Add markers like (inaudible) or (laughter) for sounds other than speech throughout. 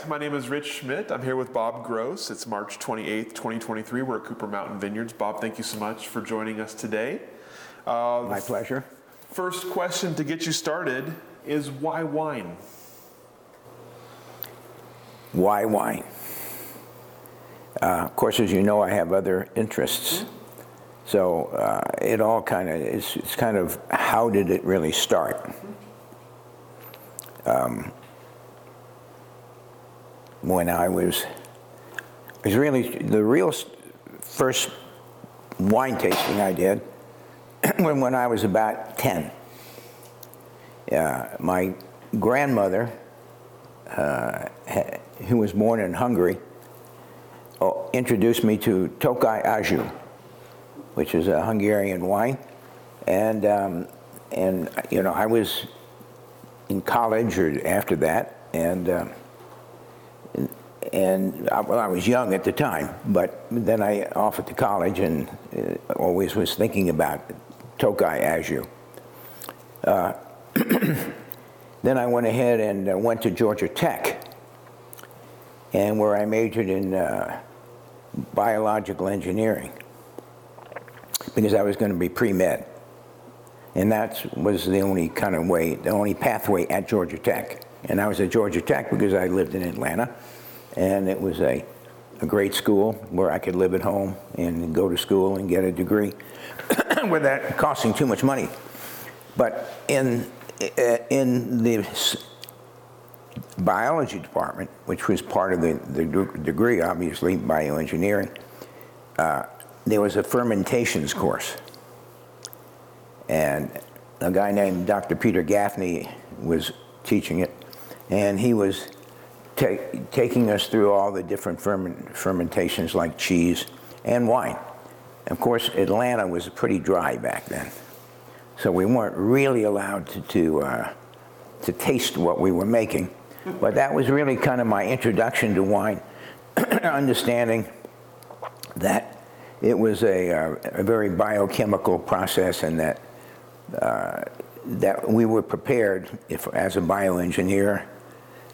Right, my name is Rich Schmidt. I'm here with Bob Gross. It's March 28th, 2023. We're at Cooper Mountain Vineyards. Bob, thank you so much for joining us today. Uh, My pleasure. First question to get you started is why wine? Why wine? Uh, of course, as you know, I have other interests. Mm-hmm. So uh, it all kind of is, it's kind of how did it really start? Um, when I was, it was really the real first wine tasting I did (clears throat) when, when I was about 10. Uh, my grandmother, uh, who was born in Hungary, introduced me to Tokaji Aszú, which is a Hungarian wine. And, um, and you know, I was in college or after that, and um, and I, well, I was young at the time, but then I offered to college and uh, always was thinking about Tokaji Aszú. Uh, (clears throat) then I went ahead and uh, went to Georgia Tech, and where I majored in uh, biological engineering because I was going to be pre-med. And that was the only kind of way, the only pathway at Georgia Tech. And I was at Georgia Tech because I lived in Atlanta and it was a, a great school where I could live at home and go to school and get a degree (coughs) without costing too much money. But in, in the biology department, which was part of the, the degree, obviously, bioengineering, uh, there was a fermentations course. And a guy named Dr. Peter Gaffney was teaching it, and he was take, taking us through all the different ferment, fermentations like cheese and wine. Of course, Atlanta was pretty dry back then. So we weren't really allowed to, to, uh, to taste what we were making. But that was really kind of my introduction to wine, (clears throat) understanding that it was a, a, uh, a, very biochemical process and that, uh, that we were prepared, if, as a bioengineer,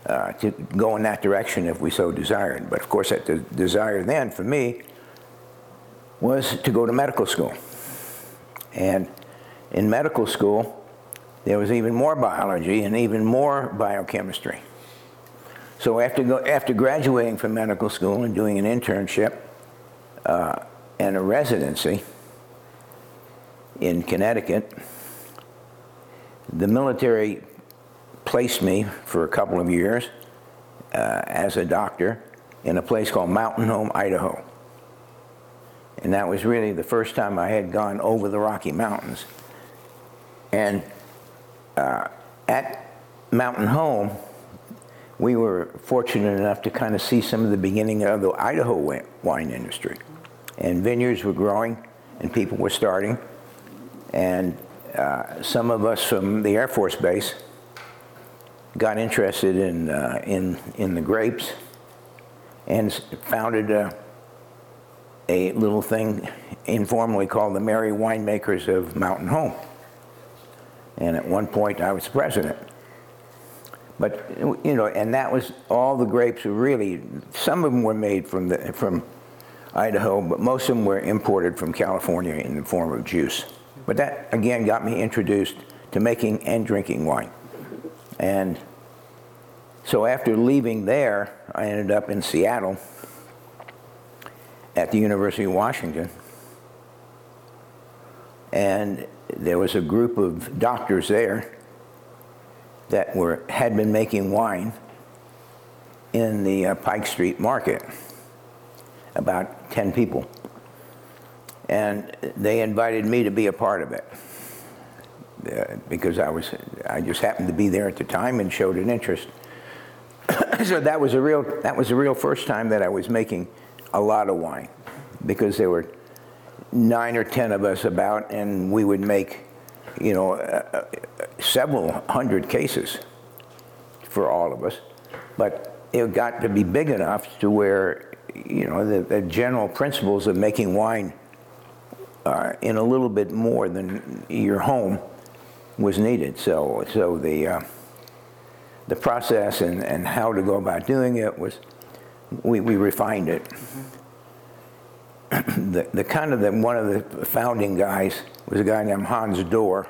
uh, to go in that direction if we so desired. But of course, the desire then for me was to go to medical school. And in medical school, there was even more biology and even more biochemistry. So after, go, after graduating from medical school and doing an internship uh, and a residency in Connecticut, the military placed me for a couple of years uh, as a doctor in a place called Mountain Home, Idaho. And that was really the first time I had gone over the Rocky Mountains. And uh, at Mountain Home, we were fortunate enough to kind of see some of the beginning of the Idaho wine industry. And vineyards were growing, and people were starting. And uh, some of us from the Air Force Base got interested in, uh, in, in the grapes and founded a, a little thing informally called the Merry Winemakers of Mountain Home. And at one point I was president. But, you know, and that was, all the grapes were really, some of them were made from, the, from Idaho, but most of them were imported from California in the form of juice. But that, again, got me introduced to making and drinking wine. And so after leaving there, I ended up in Seattle at the University of Washington. And there was a group of doctors there that were, had been making wine in the uh, Pike Street market, about 10 people. And they invited me to be a part of it. Uh, because I was, I just happened to be there at the time and showed an interest. (coughs) so that was a real, that was the real first time that I was making a lot of wine, because there were, nine or ten of us about, and we would make, you know, uh, uh, several hundred cases for all of us. But it got to be big enough to where, you know, the, the general principles of making wine uh, in a little bit more than your home was needed. So, so the uh, the process and, and how to go about doing it was we, we refined it. (clears throat) the, the kind of the, one of the founding guys was a guy named Hans Dorr,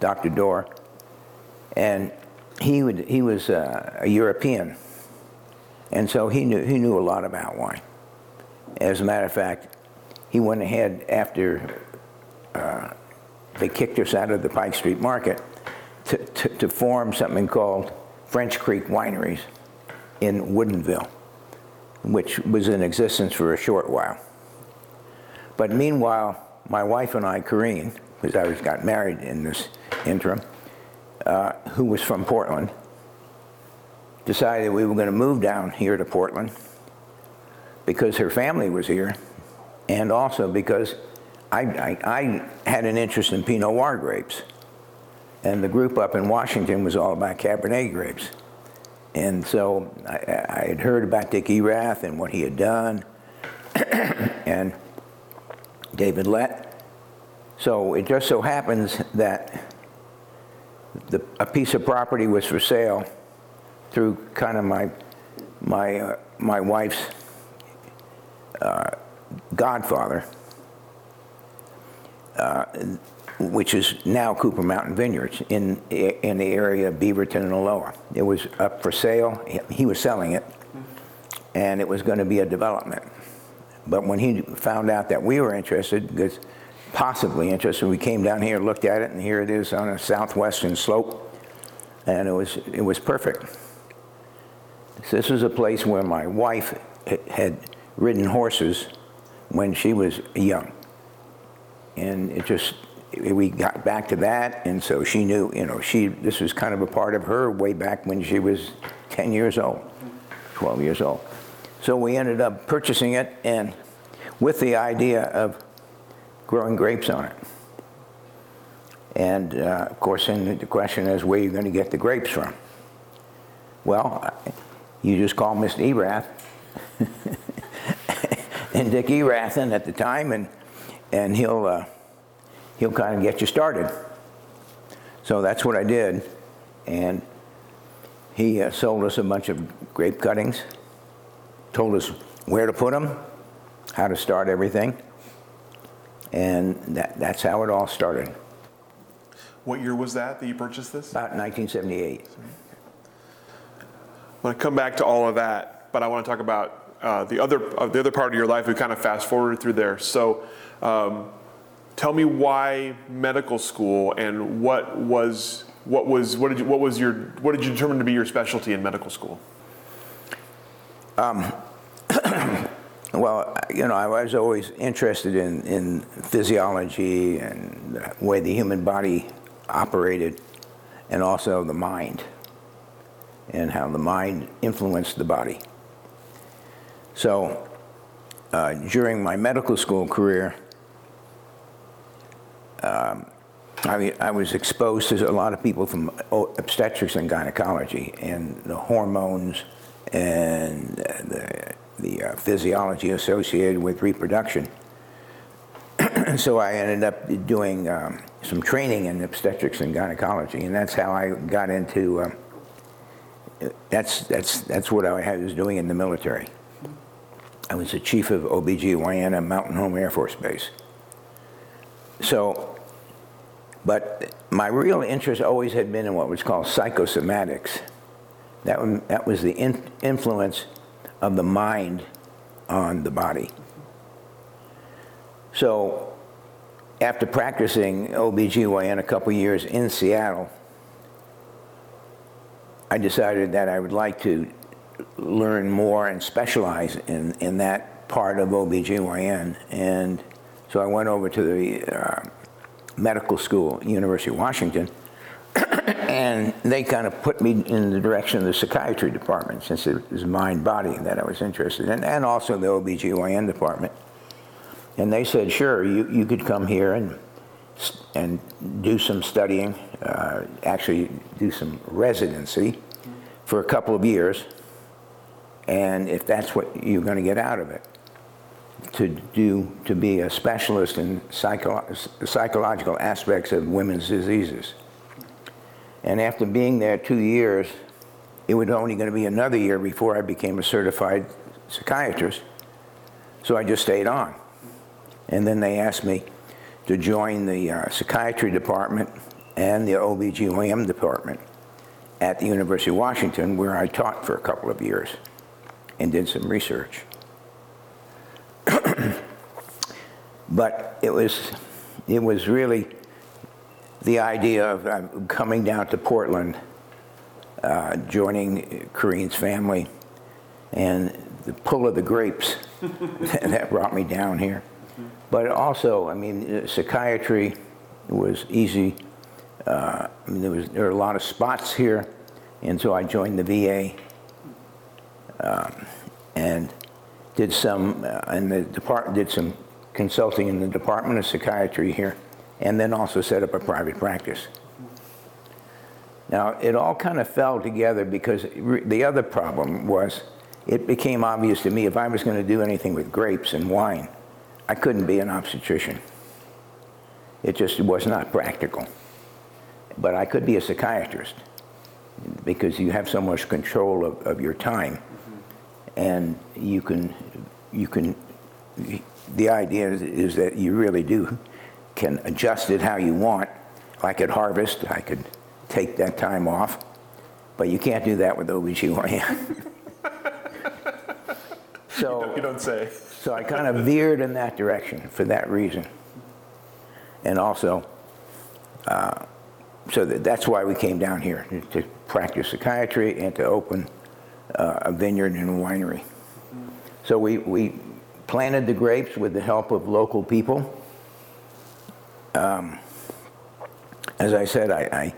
Dr. Dorr, and he would he was uh, a European, and so he knew he knew a lot about wine. As a matter of fact, he went ahead after uh, they kicked us out of the Pike Street Market to, to, to form something called French Creek Wineries in Woodinville, which was in existence for a short while. But meanwhile, my wife and I, Corrine, because I was got married in this interim, uh, who was from Portland, decided we were going to move down here to Portland because her family was here, and also because I, I, I had an interest in Pinot Noir grapes. And the group up in Washington was all about Cabernet grapes. And so I, I had heard about Dick Erath and what he had done, (coughs) and David Lett. So it just so happens that the, a piece of property was for sale through kind of my, my, uh, my wife's uh, godfather, uh, which is now Cooper Mountain Vineyards in, in the area of Beaverton and Aloha. It was up for sale. He was selling it, and it was going to be a development. But when he found out that we were interested, because possibly interested, we came down here, looked at it, and here it is on a southwestern slope, and it was it was perfect. This was a place where my wife had ridden horses when she was young, and it just we got back to that, and so she knew, you know, she this was kind of a part of her way back when she was 10 years old, 12 years old. So we ended up purchasing it, and with the idea of growing grapes on it. And uh, of course, then the question is, where are you going to get the grapes from? Well, you just call Mr. Erath (laughs) and Dick Erathan at the time, and and he'll. Uh, he'll kind of get you started. So that's what I did. And he uh, sold us a bunch of grape cuttings, told us where to put them, how to start everything. And that, that's how it all started. What year was that that you purchased this? About 1978. I want to come back to all of that, but I want to talk about uh, the other uh, the other part of your life. We kind of fast forwarded through there. So, um, tell me why medical school and what was what was what did you, what was your what did you determine to be your specialty in medical school? Um, (coughs) well, you know, I was always interested in, in physiology and the way the human body operated, and also the mind, and how the mind influenced the body. So, uh, during my medical school career, um, I, I, was exposed to a lot of people from obstetrics and gynecology and the hormones and the, the uh, physiology associated with reproduction. (clears throat) so I ended up doing um, some training in obstetrics and gynecology, and that's how I got into. Uh, that's that's that's what I was doing in the military. I was the chief of OBGYN at Mountain Home Air Force Base. So, but my real interest always had been in what was called psychosomatics. That, that was the in, influence of the mind on the body. So, after practicing OBGYN a couple years in Seattle, I decided that I would like to learn more and specialize in, in that part of OBGYN. And so I went over to the uh, medical school, University of Washington, (coughs) and they kind of put me in the direction of the psychiatry department since it was mind body that I was interested in, and also the OBGYN department. And they said, sure, you, you could come here and, and do some studying, uh, actually do some residency for a couple of years. And if that's what you're going to get out of it, to do, to be a specialist in psycho, psychological aspects of women's diseases. And after being there two years, it was only going to be another year before I became a certified psychiatrist. So I just stayed on. And then they asked me to join the uh, psychiatry department and the OBGYN department at the University of Washington, where I taught for a couple of years and did some research. But it was, it was really the idea of uh, coming down to Portland, uh, joining Corrine's family, and the pull of the grapes (laughs) that brought me down here. But also, I mean, psychiatry was easy. Uh, I mean, there was there were a lot of spots here, and so I joined the VA um, and did some uh, in the department did some consulting in the Department of Psychiatry here, and then also set up a private practice. Now, it all kind of fell together because the other problem was it became obvious to me if I was going to do anything with grapes and wine, I couldn't be an obstetrician. It just was not practical. But I could be a psychiatrist because you have so much control of, of your time. And you can, you can, the idea is, is that you really do can adjust it how you want. I could harvest, I could take that time off, but you can't do that with OBGYN. (laughs) so, You don't say. so I kind of veered in that direction for that reason. And also, uh, so that, that's why we came down here to practice psychiatry and to open uh, a vineyard and a winery. So we, we planted the grapes with the help of local people. Um, as I said, I, I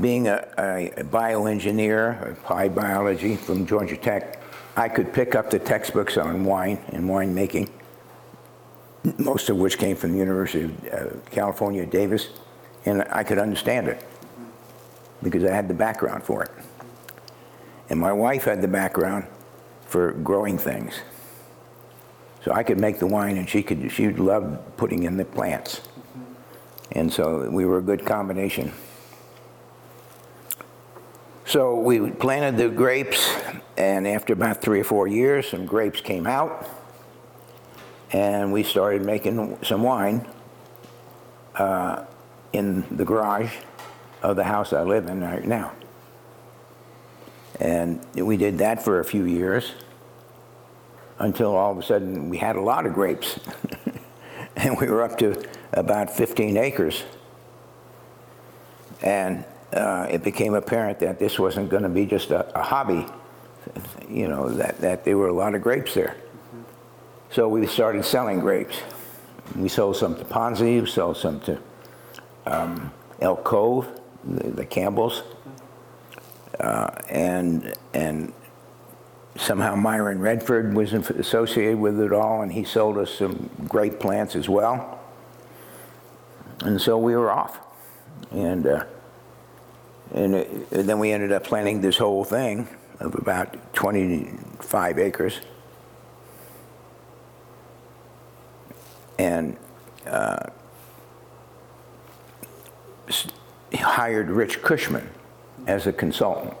being a, a, bioengineer, applied biology from Georgia Tech, I could pick up the textbooks on wine and winemaking, most of which came from the University of uh, California, Davis, and I could understand it because I had the background for it. And my wife had the background for growing things. So I could make the wine and she could, she loved putting in the plants. And so we were a good combination. So we planted the grapes, and after about three or four years, some grapes came out, and we started making some wine uh, in the garage of the house I live in right now. And we did that for a few years until all of a sudden we had a lot of grapes. (laughs) and we were up to about 15 acres. And uh, it became apparent that this wasn't going to be just a, a hobby, you know, that, that there were a lot of grapes there. So we started selling grapes. We sold some to Ponzi, we sold some to um, Elk Cove, the, the Campbells, uh, and and somehow Myron Redford was associated with it all, and he sold us some grape plants as well. And so we were off, and uh, and, it, and then we ended up planting this whole thing of about 25 acres. And uh, hired Rich Cushman as a consultant.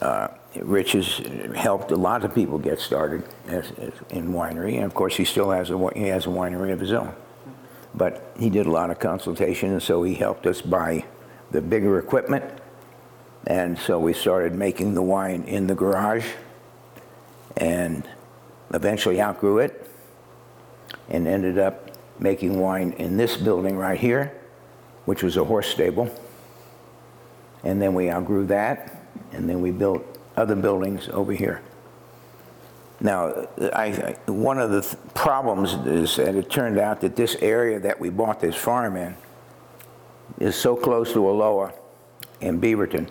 Uh, Rich has helped a lot of people get started as, as in winery, and of course he still has a he has a winery of his own. But he did a lot of consultation, and so he helped us buy the bigger equipment, and so we started making the wine in the garage, and eventually outgrew it, and ended up making wine in this building right here, which was a horse stable. And then we outgrew that, and then we built other buildings over here. Now, I, one of the th- problems is that it turned out that this area that we bought this farm in is so close to Aloha and Beaverton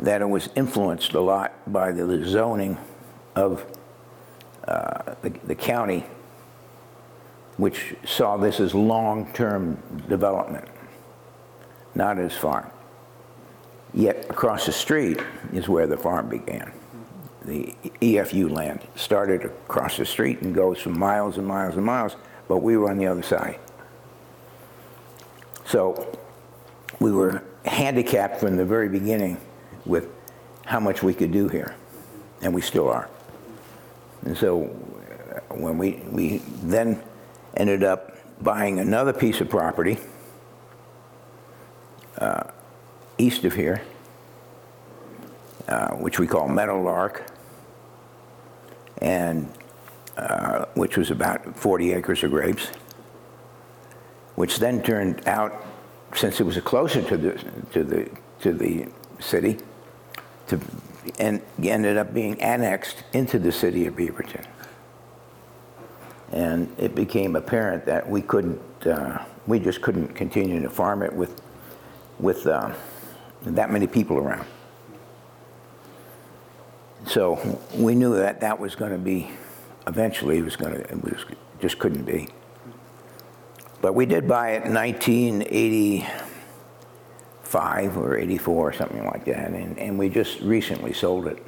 that it was influenced a lot by the zoning of uh, the the county which saw this as long-term development, not as farm. Yet across the street is where the farm began. The EFU land started across the street and goes for miles and miles and miles, but we were on the other side. So we were handicapped from the very beginning with how much we could do here, and we still are. And so uh, when we, we then ended up buying another piece of property uh, east of here, uh, which we call Meadowlark, and uh, which was about 40 acres of grapes, which then turned out, since it was closer to the to the to the city, to and ended up being annexed into the city of Beaverton. And it became apparent that we couldn't, uh, we just couldn't continue to farm it with with uh, that many people around. So we knew that that was going to be, eventually it was going to, it was, just couldn't be. But we did buy it in 1985 or 84 or something like that, and, and we just recently sold it.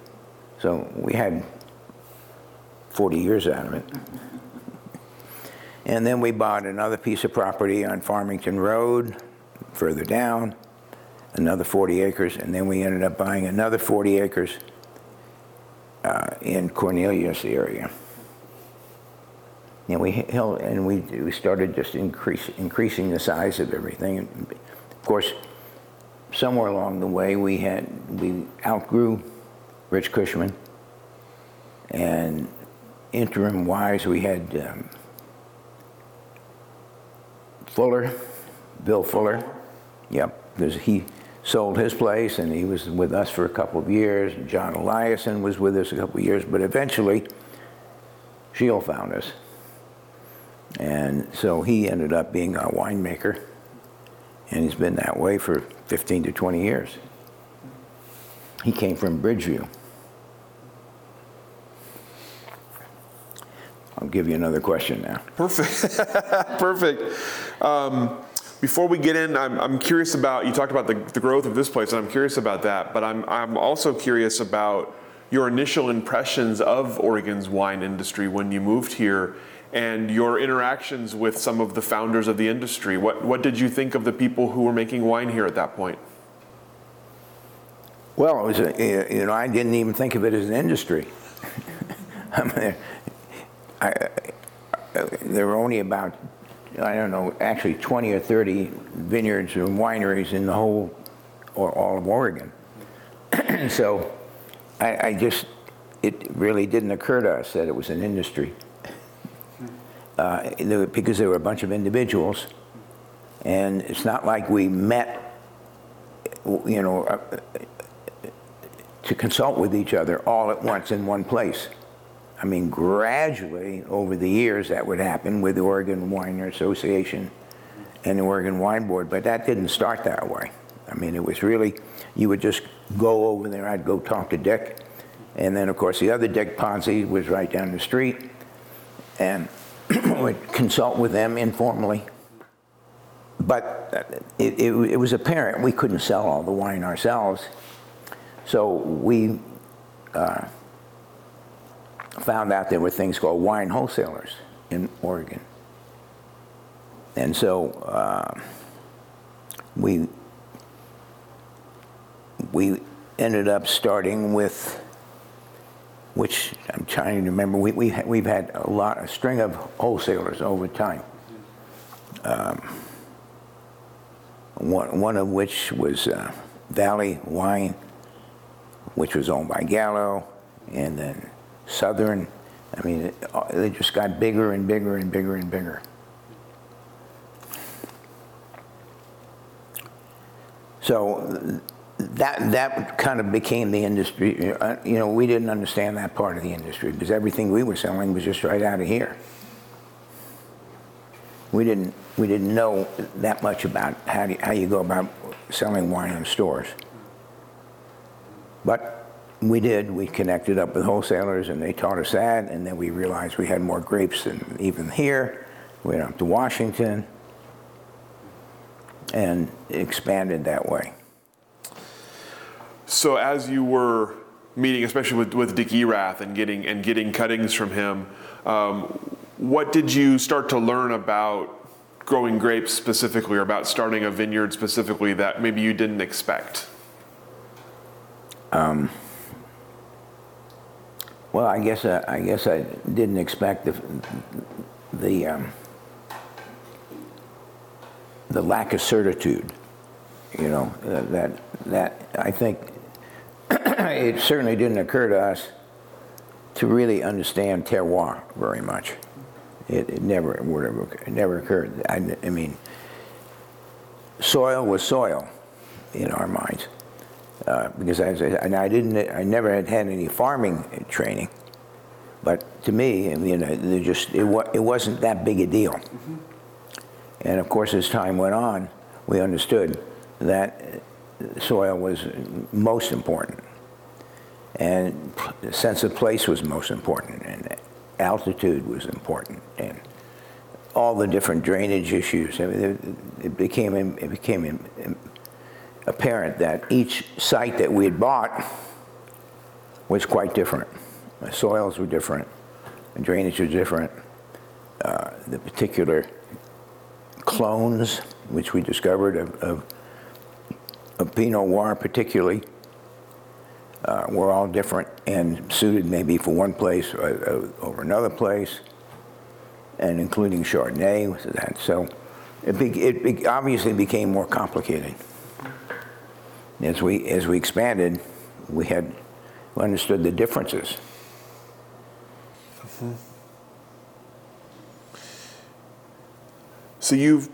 So we had 40 years out of it. And then we bought another piece of property on Farmington Road, further down, another 40 acres, and then we ended up buying another 40 acres uh, in Cornelius area. And we held, and we, we started just increase, increasing the size of everything. Of course, somewhere along the way, we had we outgrew Rich Cushman, and interim wise, we had um, Fuller, Bill Fuller. Yep, because he sold his place and he was with us for a couple of years. John Eliason was with us a couple of years, but eventually Gilles found us. And so he ended up being our winemaker, and he's been that way for 15 to 20 years. He came from Bridgeview. I'll give you another question now. Perfect. (laughs) Perfect. Um, before we get in, I'm, I'm curious about, you talked about the, the growth of this place, and I'm curious about that, but I'm, I'm also curious about your initial impressions of Oregon's wine industry when you moved here and your interactions with some of the founders of the industry. What, what did you think of the people who were making wine here at that point? Well, it was a, you know, I didn't even think of it as an industry. (laughs) I mean, I, I, there were only about, I don't know, actually 20 or 30 vineyards and wineries in the whole, or all of Oregon. (clears throat) so I, I just, it really didn't occur to us that it was an industry. Uh, because there were a bunch of individuals, and it's not like we met, you know, uh, to consult with each other all at once in one place. I mean, gradually over the years that would happen with the Oregon Wine Association and the Oregon Wine Board, but that didn't start that way. I mean, it was really, you would just go over there, I'd go talk to Dick, and then of course the other Dick Ponzi was right down the street, and (clears throat) would consult with them informally. But it, it, it was apparent we couldn't sell all the wine ourselves. So we uh, found out there were things called wine wholesalers in Oregon. And so uh, we, we ended up starting with, which I'm trying to remember, we, we, we've had a lot, a string of wholesalers over time. Um, one, one of which was uh, Valley Wine, which was owned by Gallo, and then Southern. I mean, uh, they just got bigger and bigger and bigger and bigger. So that that kind of became the industry. Uh, you know, we didn't understand that part of the industry because everything we were selling was just right out of here. We didn't we didn't know that much about how do, how you go about selling wine in stores. But we did. We connected up with wholesalers, and they taught us that. And then we realized we had more grapes than even here, We went up to Washington, and expanded that way. So as you were meeting, especially with, with Dick Erath and getting and getting cuttings from him, um, what did you start to learn about growing grapes specifically, or about starting a vineyard specifically that maybe you didn't expect? Um, well, I guess I, I guess I didn't expect the the um, the lack of certitude. You know that that I think (clears throat) it certainly didn't occur to us to really understand terroir very much. It, it never would have it never occurred. I, I mean, soil was soil in our minds. Uh, because I, and I didn't, I never had had any farming training, but to me, I mean, it just it, it wasn't that big a deal. Mm-hmm. And of course, as time went on, we understood that soil was most important, and the sense of place was most important, and altitude was important, and all the different drainage issues. I mean, it, it became it became apparent that each site that we had bought was quite different. The soils were different, the drainage was different. Uh, the particular clones, which we discovered of, of, of Pinot Noir particularly, uh, were all different and suited maybe for one place uh, uh over another place, and including Chardonnay. with That. So it, be, it obviously became more complicated as we as we expanded, we had we understood the differences. Mm-hmm. So you've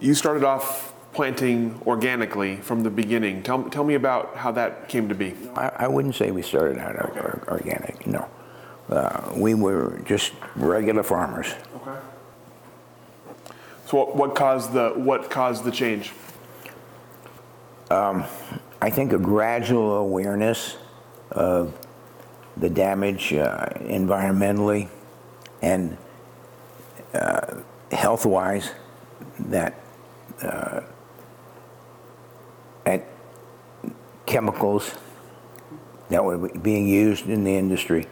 you started off planting organically from the beginning. Tell, tell me about how that came to be. I, I wouldn't say we started out organic. No, uh, we were just regular farmers. Okay. So what, what caused the what caused the change? Um, I think a gradual awareness of the damage uh, environmentally and uh, health wise that uh, chemicals that were being used in the industry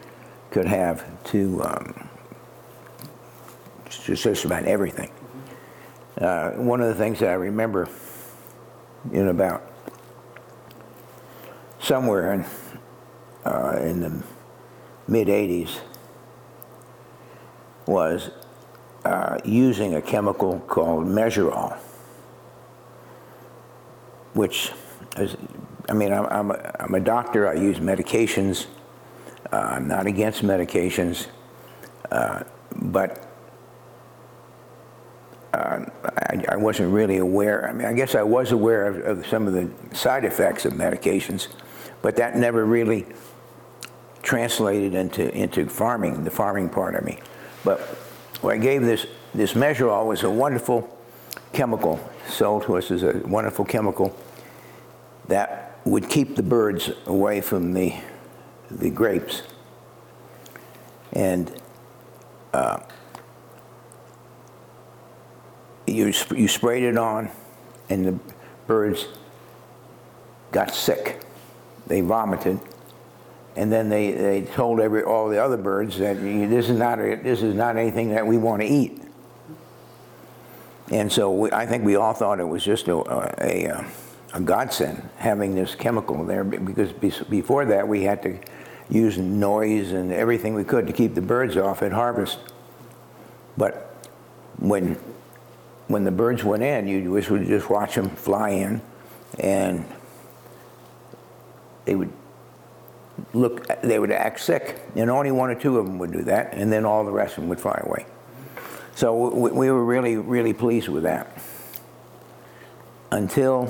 could have to um, just about everything. Uh, one of the things that I remember in about somewhere in, uh, in the mid 80s was uh, using a chemical called Mesurol, which is, I mean, I'm, I'm, a, I'm a doctor, I use medications, uh, I'm not against medications, uh, but uh, I, I, wasn't really aware. I mean, I guess I was aware of, of, some of the side effects of medications, but that never really translated into, into farming, the farming part of me. But what I gave this, this Mesurol was a wonderful chemical, sold to us as a wonderful chemical that would keep the birds away from the, the grapes. And uh, you, you sprayed it on, and the birds got sick. They vomited, and then they, they told every all the other birds that this is not this is not anything that we want to eat. And so we, I think we all thought it was just a, a, a uh, godsend having this chemical there because before that we had to use noise and everything we could to keep the birds off at harvest. But when when the birds went in, you just would just watch them fly in, and they would look, they would act sick, and only one or two of them would do that, and then all the rest of them would fly away. So we, we were really, really pleased with that. Until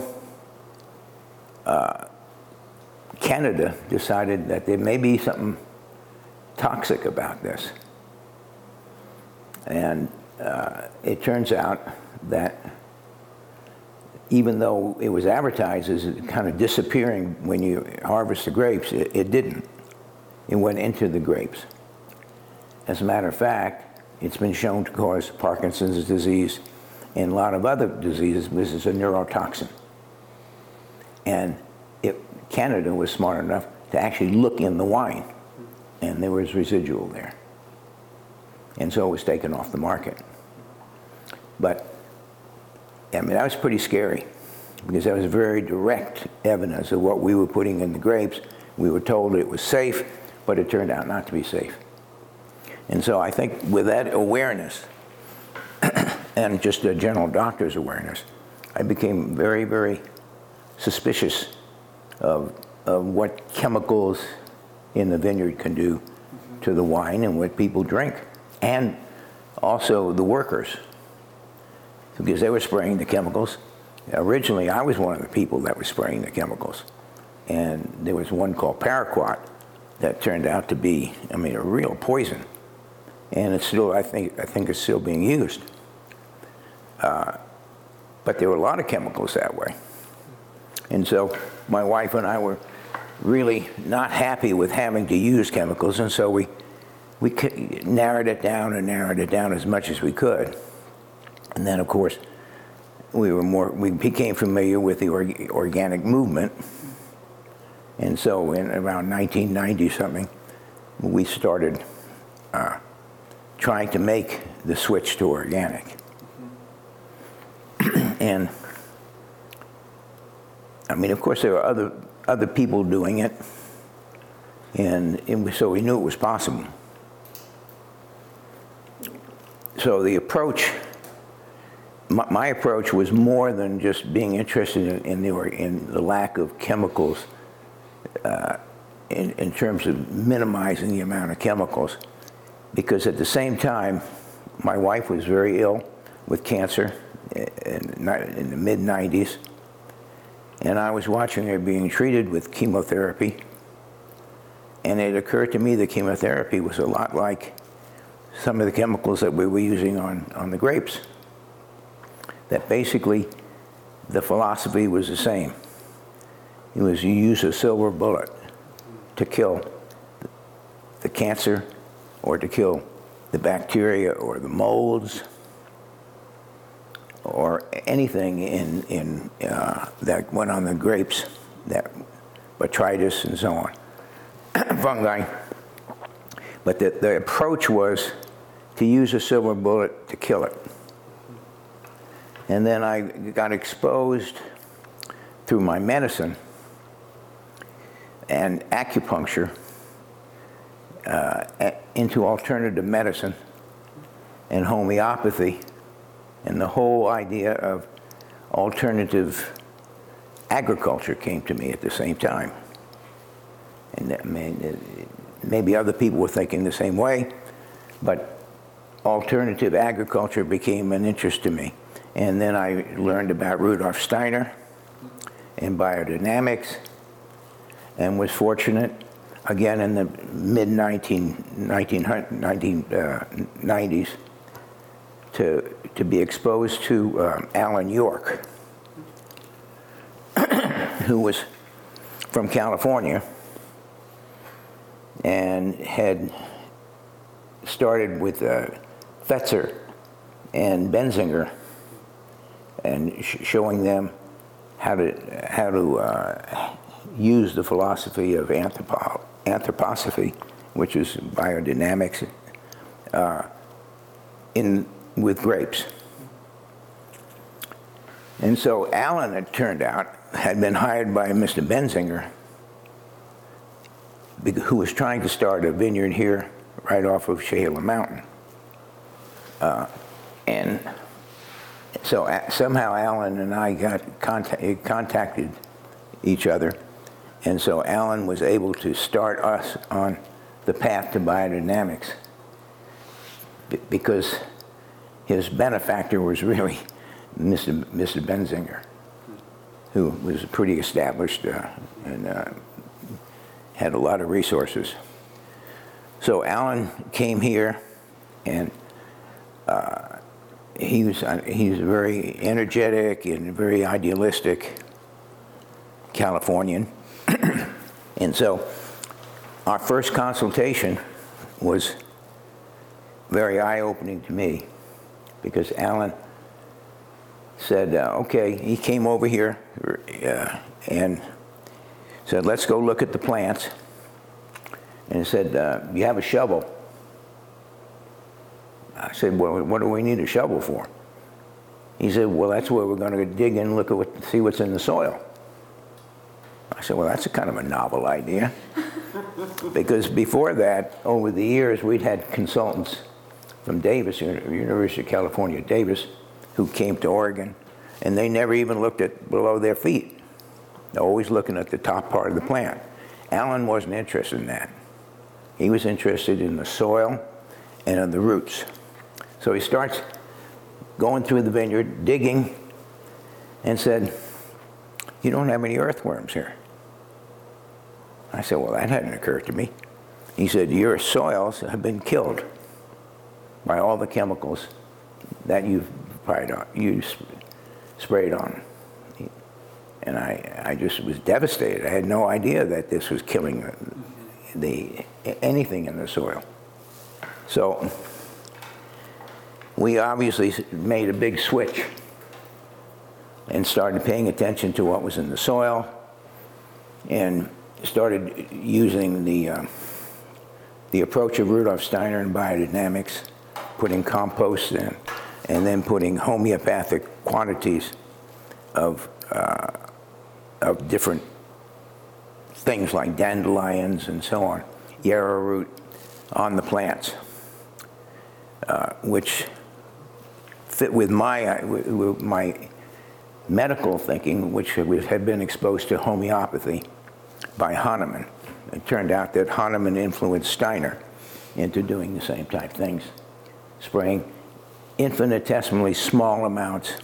uh, Canada decided that there may be something toxic about this. And uh, it turns out that even though it was advertised as kind of disappearing when you harvest the grapes, it, it didn't. It went into the grapes. As a matter of fact, It's been shown to cause Parkinson's disease and a lot of other diseases. This is a neurotoxin. And it, Canada was smart enough to actually look in the wine, and there was residual there. And so it was taken off the market. But, I mean, that was pretty scary because that was very direct evidence of what we were putting in the grapes. We were told it was safe, but it turned out not to be safe. And so I think with that awareness, (clears throat) and just a general doctor's awareness, I became very, very suspicious of, of what chemicals in the vineyard can do to the wine and what people drink, and also the workers, because they were spraying the chemicals. Originally, I was one of the people that was spraying the chemicals, and there was one called paraquat that turned out to be, I mean, a real poison, and it's still, I think, I think it's still being used. Uh, but there were a lot of chemicals that way. And so my wife and I were really not happy with having to use chemicals, and so we, we narrowed it down and narrowed it down as much as we could. And then, of course, we were more, we became familiar with the org organic movement. And so in around 1990 something, we started uh, trying to make the switch to organic. (clears throat) and I mean, of course, there were other, other people doing it, and it so we knew it was possible. So the approach, my, my approach was more than just being interested in, in, the, in the lack of chemicals uh, in, in terms of minimizing the amount of chemicals, because at the same time, my wife was very ill with cancer in, in the mid 90s and I was watching her being treated with chemotherapy. And it occurred to me that chemotherapy was a lot like some of the chemicals that we were using on, on the grapes. That basically the philosophy was the same. It was you use a silver bullet to kill the cancer or to kill the bacteria or the molds or anything in, in, uh, that went on the grapes, that botrytis and so on, (clears throat) fungi. But the, the approach was to use a silver bullet to kill it. And then I got exposed through my medicine and acupuncture uh, into alternative medicine and homeopathy and the whole idea of alternative agriculture came to me at the same time. And I mean, maybe other people were thinking the same way, but alternative agriculture became an interest to me. And then I learned about Rudolf Steiner and biodynamics and was fortunate again in the mid 1990s to, to be exposed to uh, Alan York, (coughs) who was from California and had started with uh, Fetzer and Benziger and sh showing them how to, how to uh, use the philosophy of anthropo anthroposophy, which is biodynamics, uh, in with grapes. And so Alan, it turned out, had been hired by Mr. Benziger, who was trying to start a vineyard here right off of Chehalem Mountain. Uh, and so somehow Alan and I got contact, contacted each other. And so Alan was able to start us on the path to biodynamics because his benefactor was really (laughs) Mr. Mr. Benziger, who was pretty established uh, and uh, had a lot of resources. So Alan came here, and uh, he was uh, he was very energetic and very idealistic Californian, (clears throat) and so our first consultation was very eye-opening to me because Alan said, uh, okay, he came over here uh, and said, let's go look at the plants. And he said, uh, you have a shovel? I said, well, what do we need a shovel for? He said, well, that's where we're going to dig in and look at what, see what's in the soil. I said, well, that's a kind of a novel idea. (laughs) because before that, over the years, we'd had consultants from Davis, University of California, Davis, who came to Oregon, and they never even looked at below their feet. They're always looking at the top part of the plant. Alan wasn't interested in that. He was interested in the soil and in the roots. So he starts going through the vineyard, digging, and said, You don't have any earthworms here. I said, Well, that hadn't occurred to me. He said, Your soils have been killed by all the chemicals that you've on, you sprayed on. And I, I just was devastated. I had no idea that this was killing the, the anything in the soil. So we obviously made a big switch and started paying attention to what was in the soil and started using the, uh, the approach of Rudolf Steiner in biodynamics, putting compost in, and then putting homeopathic quantities of, uh, of different things like dandelions and so on, yarrow root on the plants, uh, which fit with my, with my medical thinking, which had been exposed to homeopathy by Hahnemann. It turned out that Hahnemann influenced Steiner into doing the same type things, spraying infinitesimally small amounts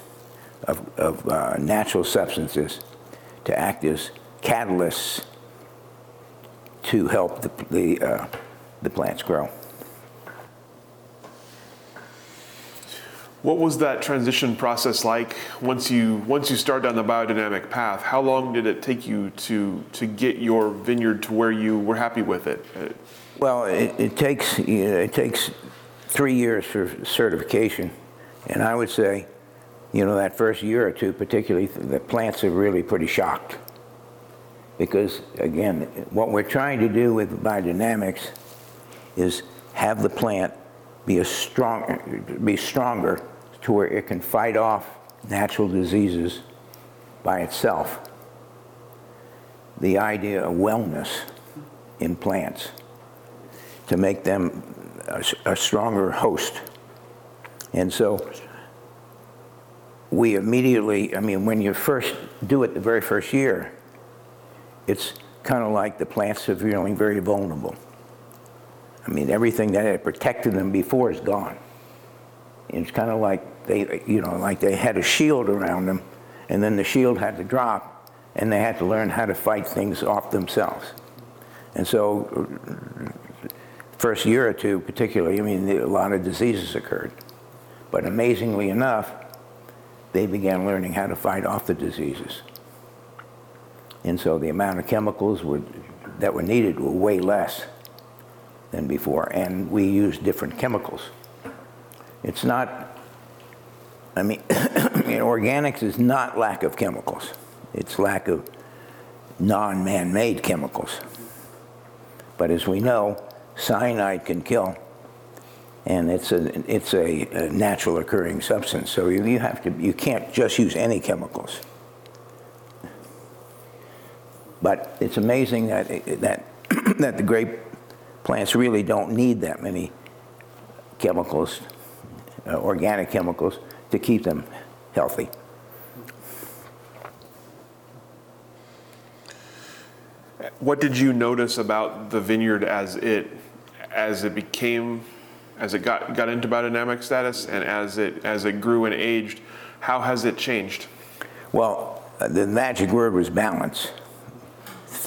of, of uh, natural substances to act as catalysts to help the, the, uh, the plants grow. What was that transition process like once you once you start down the biodynamic path? How long did it take you to to get your vineyard to where you were happy with it? Well, it, it takes you know, it takes three years for certification, and I would say, you know, that first year or two, particularly, the plants are really pretty shocked because again, what we're trying to do with biodynamics is have the plant be a strong, be stronger to where it can fight off natural diseases by itself. The idea of wellness in plants to make them a, a stronger host. And so we immediately, I mean, when you first do it the very first year, it's kind of like the plants are feeling very vulnerable. I mean, everything that had protected them before is gone. It's kind of like they, you know, like they had a shield around them, and then the shield had to drop, and they had to learn how to fight things off themselves. And so, first year or two, particularly, I mean, a lot of diseases occurred. But amazingly enough, they began learning how to fight off the diseases. And so the amount of chemicals were, that were needed were way less than before, and we use different chemicals. It's not, I mean, (coughs) organics is not lack of chemicals. It's lack of non-man-made chemicals. But as we know, cyanide can kill, and it's a, it's a, a natural occurring substance. So you, you have to, you can't just use any chemicals. But it's amazing that, that, (coughs) that the grape Plants really don't need that many chemicals, uh, organic chemicals, to keep them healthy. What did you notice about the vineyard as it as it became as it got got into biodynamic status and as it as it grew and aged? How has it changed? Well, the magic word was balance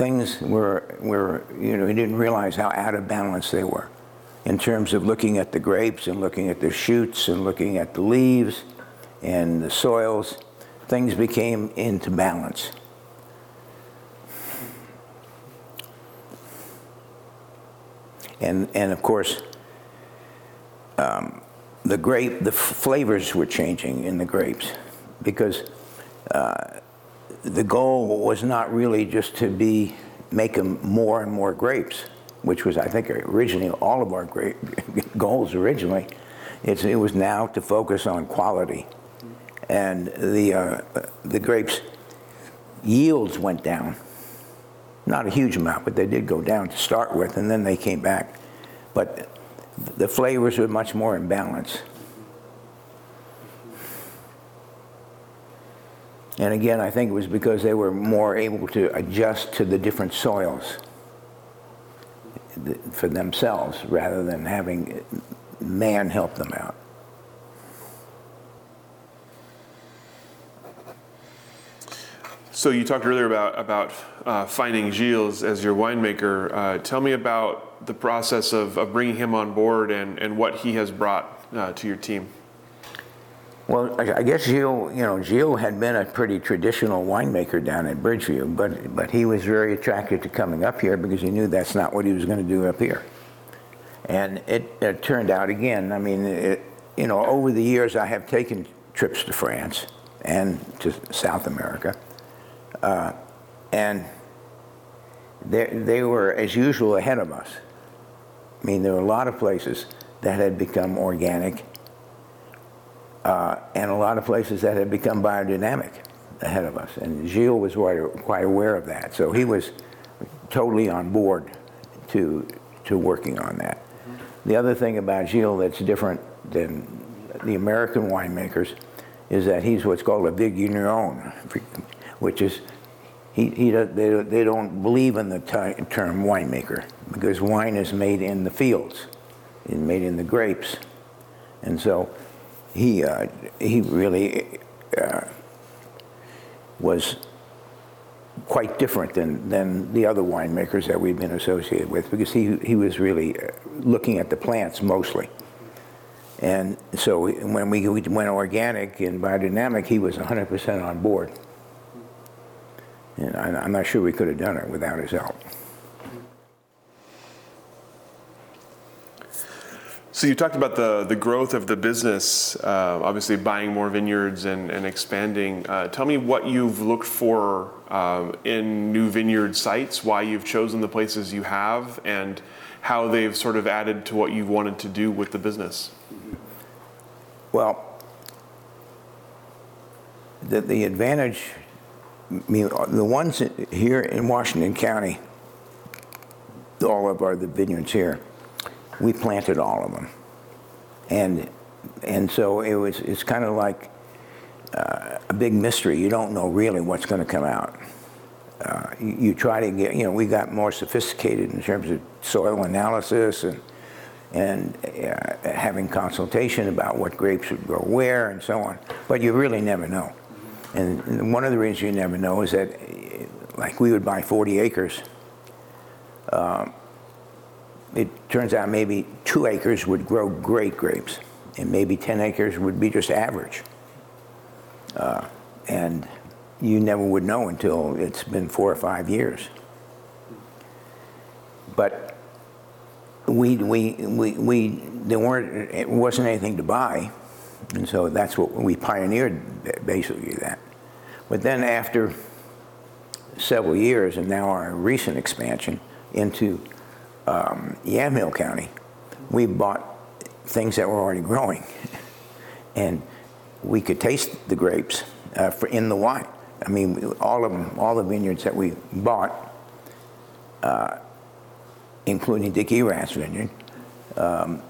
things were, were, you know, we didn't realize how out of balance they were in terms of looking at the grapes and looking at the shoots and looking at the leaves and the soils. Things became into balance. And, and of course, um, the grape, the flavors were changing in the grapes because uh, the goal was not really just to be make more and more grapes, which was I think originally all of our (laughs) goals originally. It's, it was now to focus on quality, and the uh, the grapes yields went down. Not a huge amount, but they did go down to start with, and then they came back. But the flavors were much more in balance. And again, I think it was because they were more able to adjust to the different soils for themselves rather than having man help them out. So you talked earlier about about uh, finding Gilles as your winemaker. Uh, tell me about the process of, of bringing him on board and, and what he has brought uh, to your team. Well, I guess Gilles, you know, Gilles had been a pretty traditional winemaker down at Bridgeview, but but he was very attracted to coming up here because he knew that's not what he was going to do up here. And it, it turned out again. I mean, it, you know, over the years I have taken trips to France and to South America, uh, and they they were as usual ahead of us. I mean, there were a lot of places that had become organic uh, and a lot of places that had become biodynamic ahead of us. And Gilles was quite, aware of that. So he was totally on board to, to working on that. The other thing about Gilles that's different than the American winemakers is that he's what's called a vigneron, which is he, he, they, they don't believe in the term winemaker because wine is made in the fields, it's made in the grapes. And so he uh, he really uh, was quite different than, than the other winemakers that we've been associated with because he, he was really uh, looking at the plants mostly. And so when we went organic and biodynamic, he was 100% on board. And I'm not sure we could have done it without his help. So you talked about the, the growth of the business, uh, obviously buying more vineyards and, and expanding. Uh, tell me what you've looked for um, in new vineyard sites, why you've chosen the places you have, and how they've sort of added to what you've wanted to do with the business. Well, the, the advantage, I mean, the ones here in Washington County, all of our the vineyards here, we planted all of them. And, and so it was, it's kind of like uh, a big mystery. You don't know really what's going to come out. Uh, you, you, try to get, you know, we got more sophisticated in terms of soil analysis and, and uh, having consultation about what grapes would grow where and so on. But you really never know. And one of the reasons you never know is that, like, we would buy 40 acres. Um, it turns out maybe two acres would grow great grapes, and maybe 10 acres would be just average. Uh, and you never would know until it's been four or five years. But we, we, we, we there weren't, it wasn't anything to buy, and so that's what we pioneered basically that. But then after several years, and now our recent expansion into um, Yamhill County, we bought things that were already growing, and we could taste the grapes uh, for in the wine. I mean, all of them, all the vineyards that we bought, uh, including Dick Erath's vineyard, um,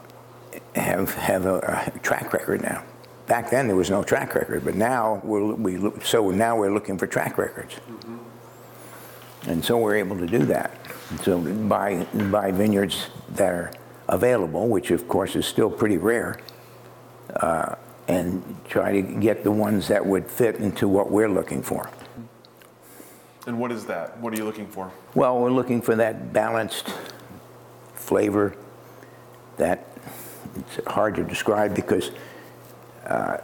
have have a, a, track record now. Back then there was no track record, but now we're we so now we're looking for track records, mm-hmm. And so we're able to do that. So buy, buy vineyards that are available, which of course is still pretty rare, uh, and try to get the ones that would fit into what we're looking for. And what is that? What are you looking for? Well, we're looking for that balanced flavor that it's hard to describe because uh,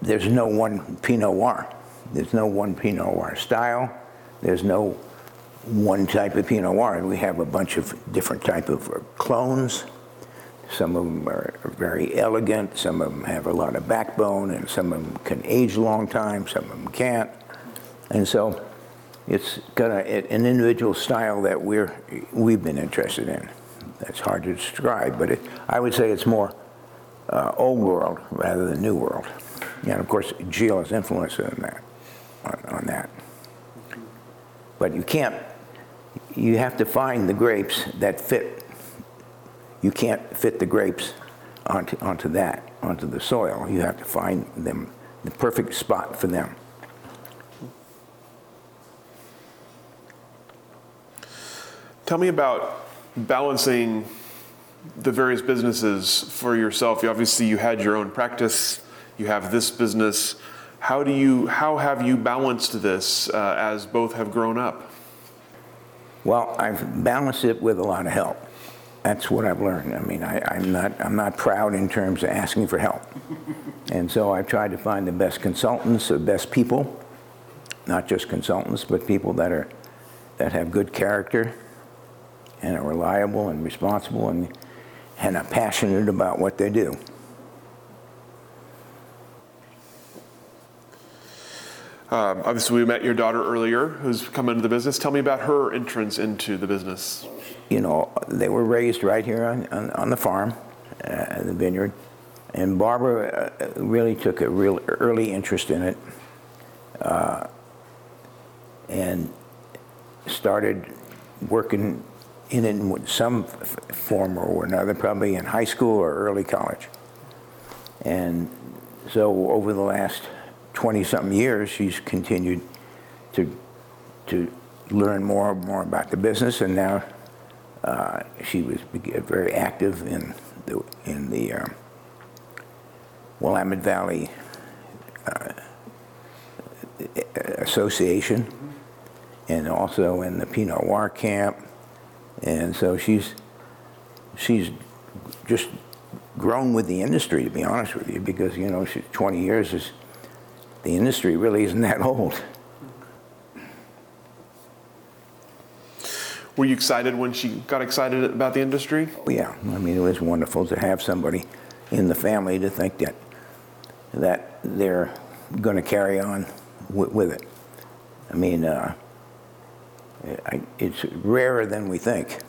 there's no one Pinot Noir. There's no one Pinot Noir style. There's no one type of Pinot Noir. and We have a bunch of different type of uh, clones. Some of them are very elegant, some of them have a lot of backbone, and some of them can age a long time, some of them can't. And so it's got a, an individual style that we're, we've been interested in. That's hard to describe, but it, I would say it's more uh, old world rather than new world. And of course, Gilles influenced on that, on, on that. But you can't, you have to find the grapes that fit. You can't fit the grapes onto, onto that, onto the soil. You have to find them, the perfect spot for them. Tell me about balancing the various businesses for yourself. You obviously you had your own practice. You have this business. How do you how have you balanced this uh, as both have grown up? Well, I've balanced it with a lot of help. That's what I've learned. I mean, I, am not I'm not proud in terms of asking for help, and so I've tried to find the best consultants, the best people, not just consultants, but people that are that have good character and are reliable and responsible and, and are passionate about what they do. Um, obviously, we met your daughter earlier, who's come into the business. Tell me about her entrance into the business. You know, they were raised right here on, on, on the farm, uh, the vineyard, and Barbara uh, really took a real early interest in it, uh, and started working in it in some form or another, probably in high school or early college. And so over the last 20 something years, she's continued to, to learn more and more about the business, and now uh, she was very active in the, in the uh, Willamette Valley uh, Association and also in the Pinot Noir camp. And so she's she's just grown with the industry, to be honest with you, because you know, she's 20 years is the industry really isn't that old. Were you excited when she got excited about the industry? Oh, yeah, I mean, it was wonderful to have somebody in the family to think that that they're going to carry on w- with it. I mean, uh, it's rarer than we think.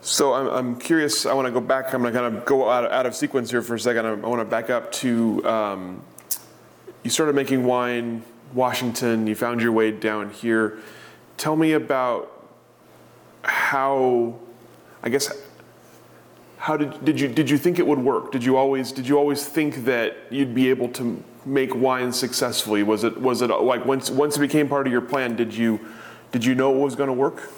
So I'm, I'm curious. I want to go back. I'm going to kind of go out, out of sequence here for a second. I, I want to back up to um, you started making wine, Washington. You found your way down here. Tell me about how, I guess, how did, did you did you think it would work? Did you always did you always think that you'd be able to make wine successfully? Was it was it like once once it became part of your plan? Did you did you know it was going to work?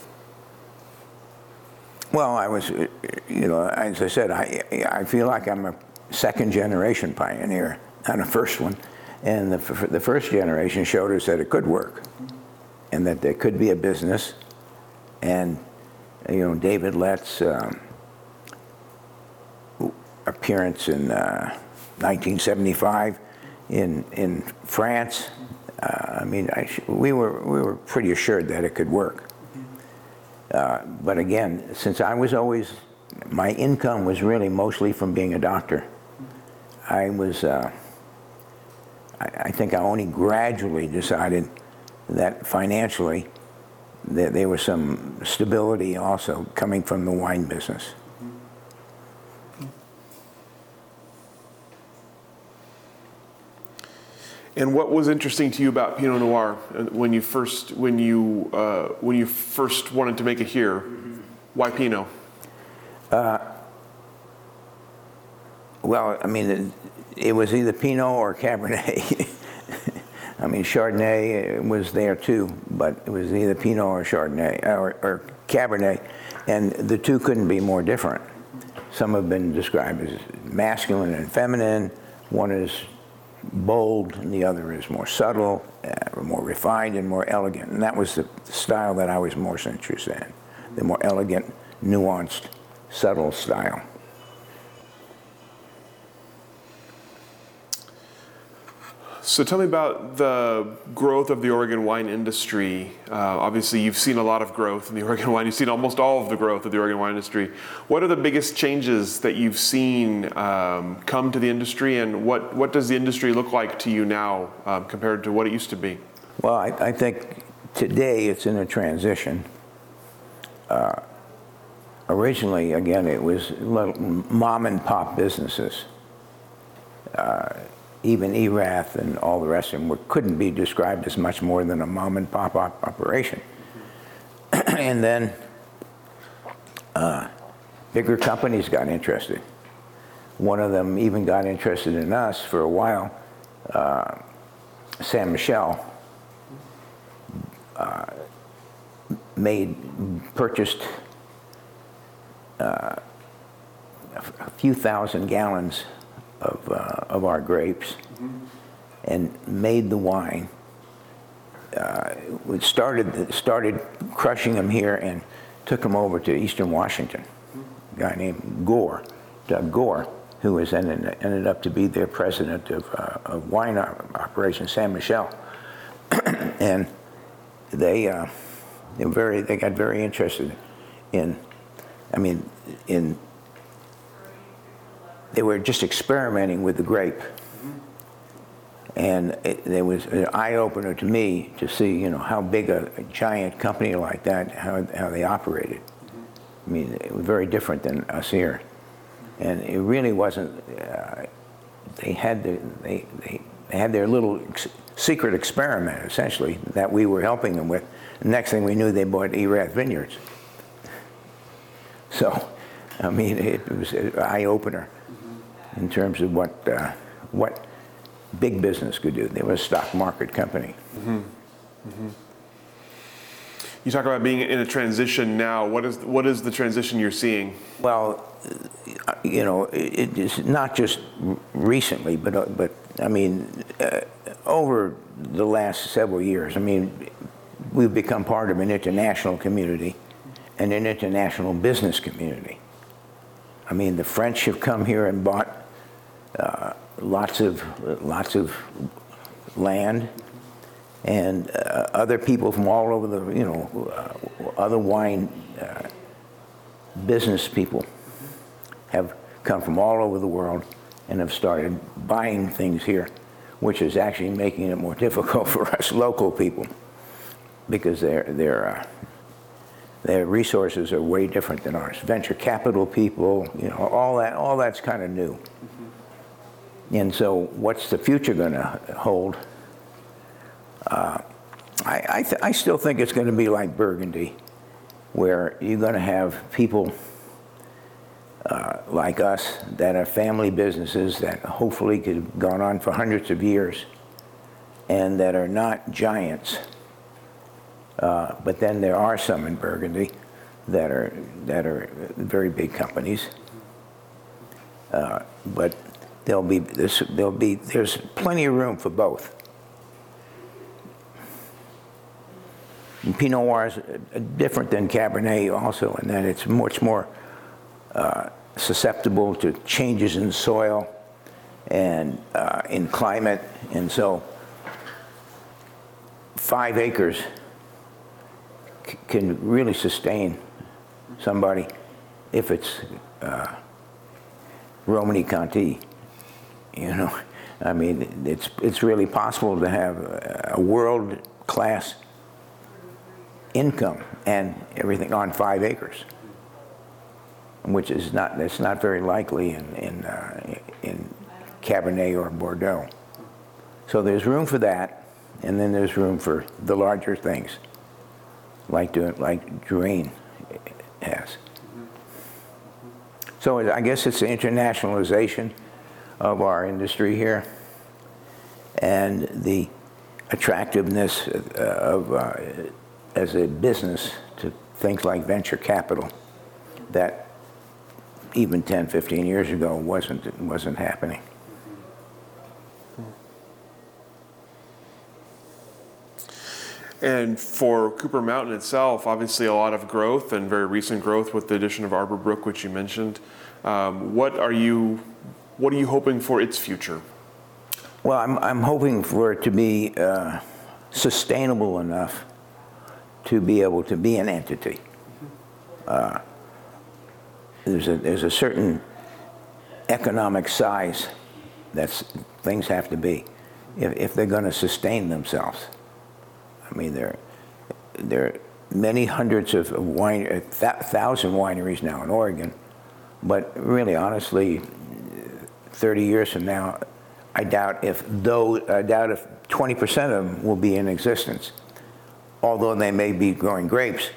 Well, I was, you know, as I said, I I feel like I'm a second generation pioneer, not a first one, and the the first generation showed us that it could work, and that there could be a business, and you know, David Lett's um, appearance in uh, 1975 in in France. Uh, I mean, I we were we were pretty assured that it could work. Uh, but again, since I was always my income was really mostly from being a doctor. I was. I, I think I only gradually decided that financially that there was some stability also coming from the wine business. And what was interesting to you about Pinot Noir uh, when you first when you uh, when you first wanted to make it here? Why Pinot? Uh, well, I mean, it, was either Pinot or Cabernet. (laughs) I mean, Chardonnay was there too, but it was either Pinot or Chardonnay or, or Cabernet, and the two couldn't be more different. Some have been described as masculine and feminine. One is bold, and the other is more subtle, uh, more refined, and more elegant. And that was the style that I was most interested in the more elegant, nuanced, subtle style. So tell me about the growth of the Oregon wine industry. Uh, obviously, you've seen a lot of growth in the (laughs) Oregon wine. You've seen almost all of the growth of the Oregon wine industry. What are the biggest changes that you've seen um, come to the industry, and what, what does the industry look like to you now um, compared to what it used to be? Well, I, I think today it's in a transition. Uh, originally, again, it was little mom and pop businesses. Uh, even Erath and all the rest of them were, couldn't be described as much more than a mom and pop op operation. (clears throat) and then uh, bigger companies got interested. One of them even got interested in us for a while. Uh, Ste. Michelle uh, made purchased uh, a few thousand gallons of, uh, of our grapes and made the wine. Uh, we started, started crushing them here and took them over to Eastern Washington. A guy named Gore, Doug Gore, who was ended, ended up to be their president of, uh, of wine operation, Ste. Michelle. (clears throat) and they, uh, they, very, they got very interested in, I mean, in they were just experimenting with the grape. And it, it was an eye opener to me to see, you know, how big a, a, giant company like that, how, how they operated. I mean, it was very different than us here. And it really wasn't, uh, they, had the, they, they, had their little ex secret experiment, essentially, that we were helping them with. The next thing we knew, they bought Erath Vineyards. So, I mean, it was an eye opener in terms of what, uh, what big business could do. They were a stock market company. Mm-hmm. Mm-hmm. You talk about being in a transition now. What is, what is the transition you're seeing? Well, uh, you know, it is not just recently, but, uh, but I mean, uh, over the last several years, I mean, we've become part of an international community and an international business community. I mean, the French have come here and bought uh, lots of lots of land, and uh, other people from all over the you know uh, other wine uh, business people have come from all over the world and have started buying things here, which is actually making it more (laughs) difficult for us local people because their their their resources are way different than ours. Venture capital people, you know, all that all that's kind of new. And so, what's the future going to hold? Uh, I, I, th- I, still think it's going to be like Burgundy, where you're going to have people uh, like us that are family businesses that hopefully could have gone on for hundreds of years and that are not giants. Uh, but then there are some in Burgundy that are, that are very big companies. Uh, but there'll be this, there'll be there's plenty of room for both. And Pinot Noir is uh, different than Cabernet also in that it's much more uh, susceptible to changes in soil and uh, in climate, and so five acres can really sustain somebody if it's uh, Romanée-Conti. You know, I mean, it's, it's really possible to have a world-class income and everything on five acres, which is not, that's not very likely in, in, uh, in Cabernet or Bordeaux. So there's room for that, and then there's room for the larger things, like, doing, like Drouhin has. So I guess it's internationalization of our industry here and the attractiveness of, uh, as a business to things like venture capital that even 10, 15 years ago wasn't, wasn't happening. And for Cooper Mountain itself, obviously a lot of growth and very recent growth with the addition of Arbor Brook, which you mentioned. Um, what are you what are you hoping for its future? Well, I'm, I'm hoping for it to be uh, sustainable enough to be able to be an entity. Uh, there's, a, there's a certain economic size that things have to be if, if they're going to sustain themselves. I mean, there, there are many hundreds of wine, thousand wineries now in Oregon, but really, honestly, 30 years from now, I doubt if though I doubt if 20% of them will be in existence. Although they may be growing grapes,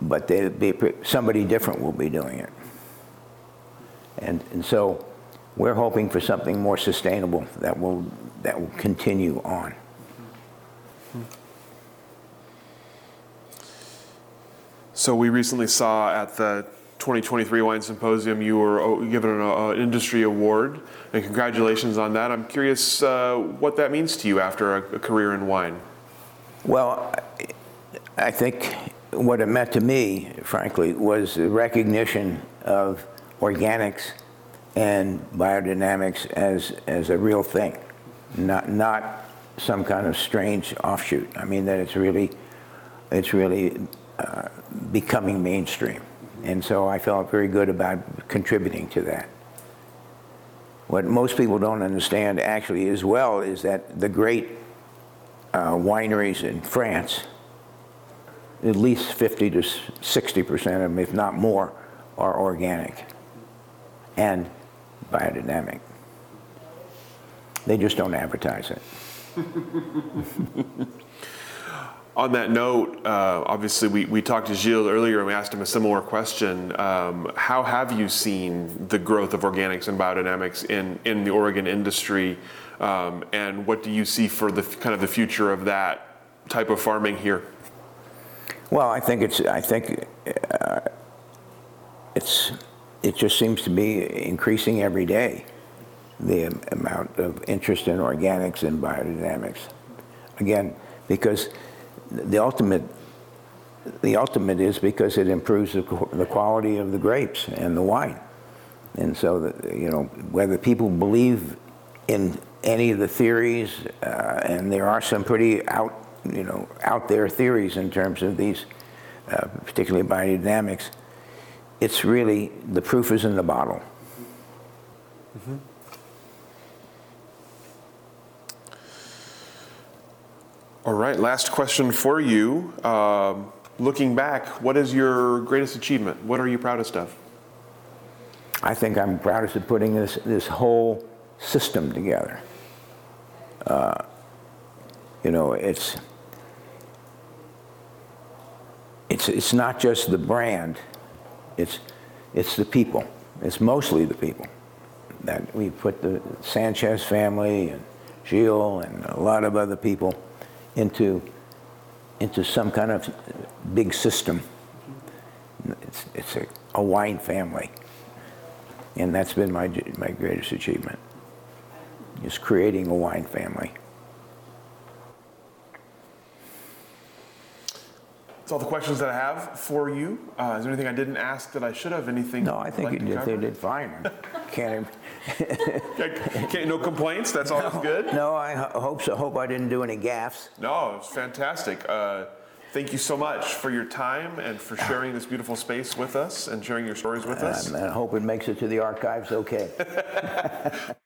but they be, somebody different will be doing it. And, and so we're hoping for something more sustainable that will, that will continue on. So we recently saw at the 2023 Wine Symposium you were oh, given an industry award, and congratulations on that. I'm curious uh, what that means to you after a, a career in wine. Well, I think what it meant to me, frankly, was the recognition of organics and biodynamics as, as a real thing, not, not some kind of strange offshoot. I mean that it's really, it's really uh, becoming mainstream. And so I felt very good about contributing to that. What most people don't understand actually as well is that the great uh, wineries in France, at least 50 to 60 percent of them, if not more, are organic and biodynamic. They just don't advertise it. (laughs) On that note, uh, obviously we, we talked to Gilles earlier and we asked him a similar question. Um, how have you seen the growth of organics and biodynamics in, in the Oregon industry? Um, and what do you see for the kind of the future of that type of farming here? Well, I think it's, I think uh, it's, it just seems to be increasing every day, the amount of interest in organics and biodynamics. Again, because the ultimate the ultimate is because it improves the, the quality of the grapes and the wine. And so, you know, whether people believe in any of the theories, uh, and there are some pretty out, you know, out there theories in terms of these, uh, particularly biodynamics, it's really the proof is in the bottle. Mm-hmm. All right, last question for you. Um, looking back, what is your greatest achievement? What are you proudest of? I think I'm proudest of putting this, this whole system together. Uh, you know, it's, it's, it's not just the brand, it's, it's the people. It's mostly the people. That we put the Sanchez family and Gilles and a lot of other people into, into some kind of big system. It's, it's a, a wine family. And that's been my, my greatest achievement, is creating a wine family. That's all the questions that I have for you. Uh, is there anything I didn't ask that I should have? Anything? No, I think you did, did fine. (laughs) (laughs) Can't. Can't. No complaints. That's all good. No, I hope so. Hope I didn't do any gaffes. No, it's fantastic. Uh, thank you so much for your time and for sharing this beautiful space with us and sharing your stories with us. And I hope it makes it to the archives okay. (laughs)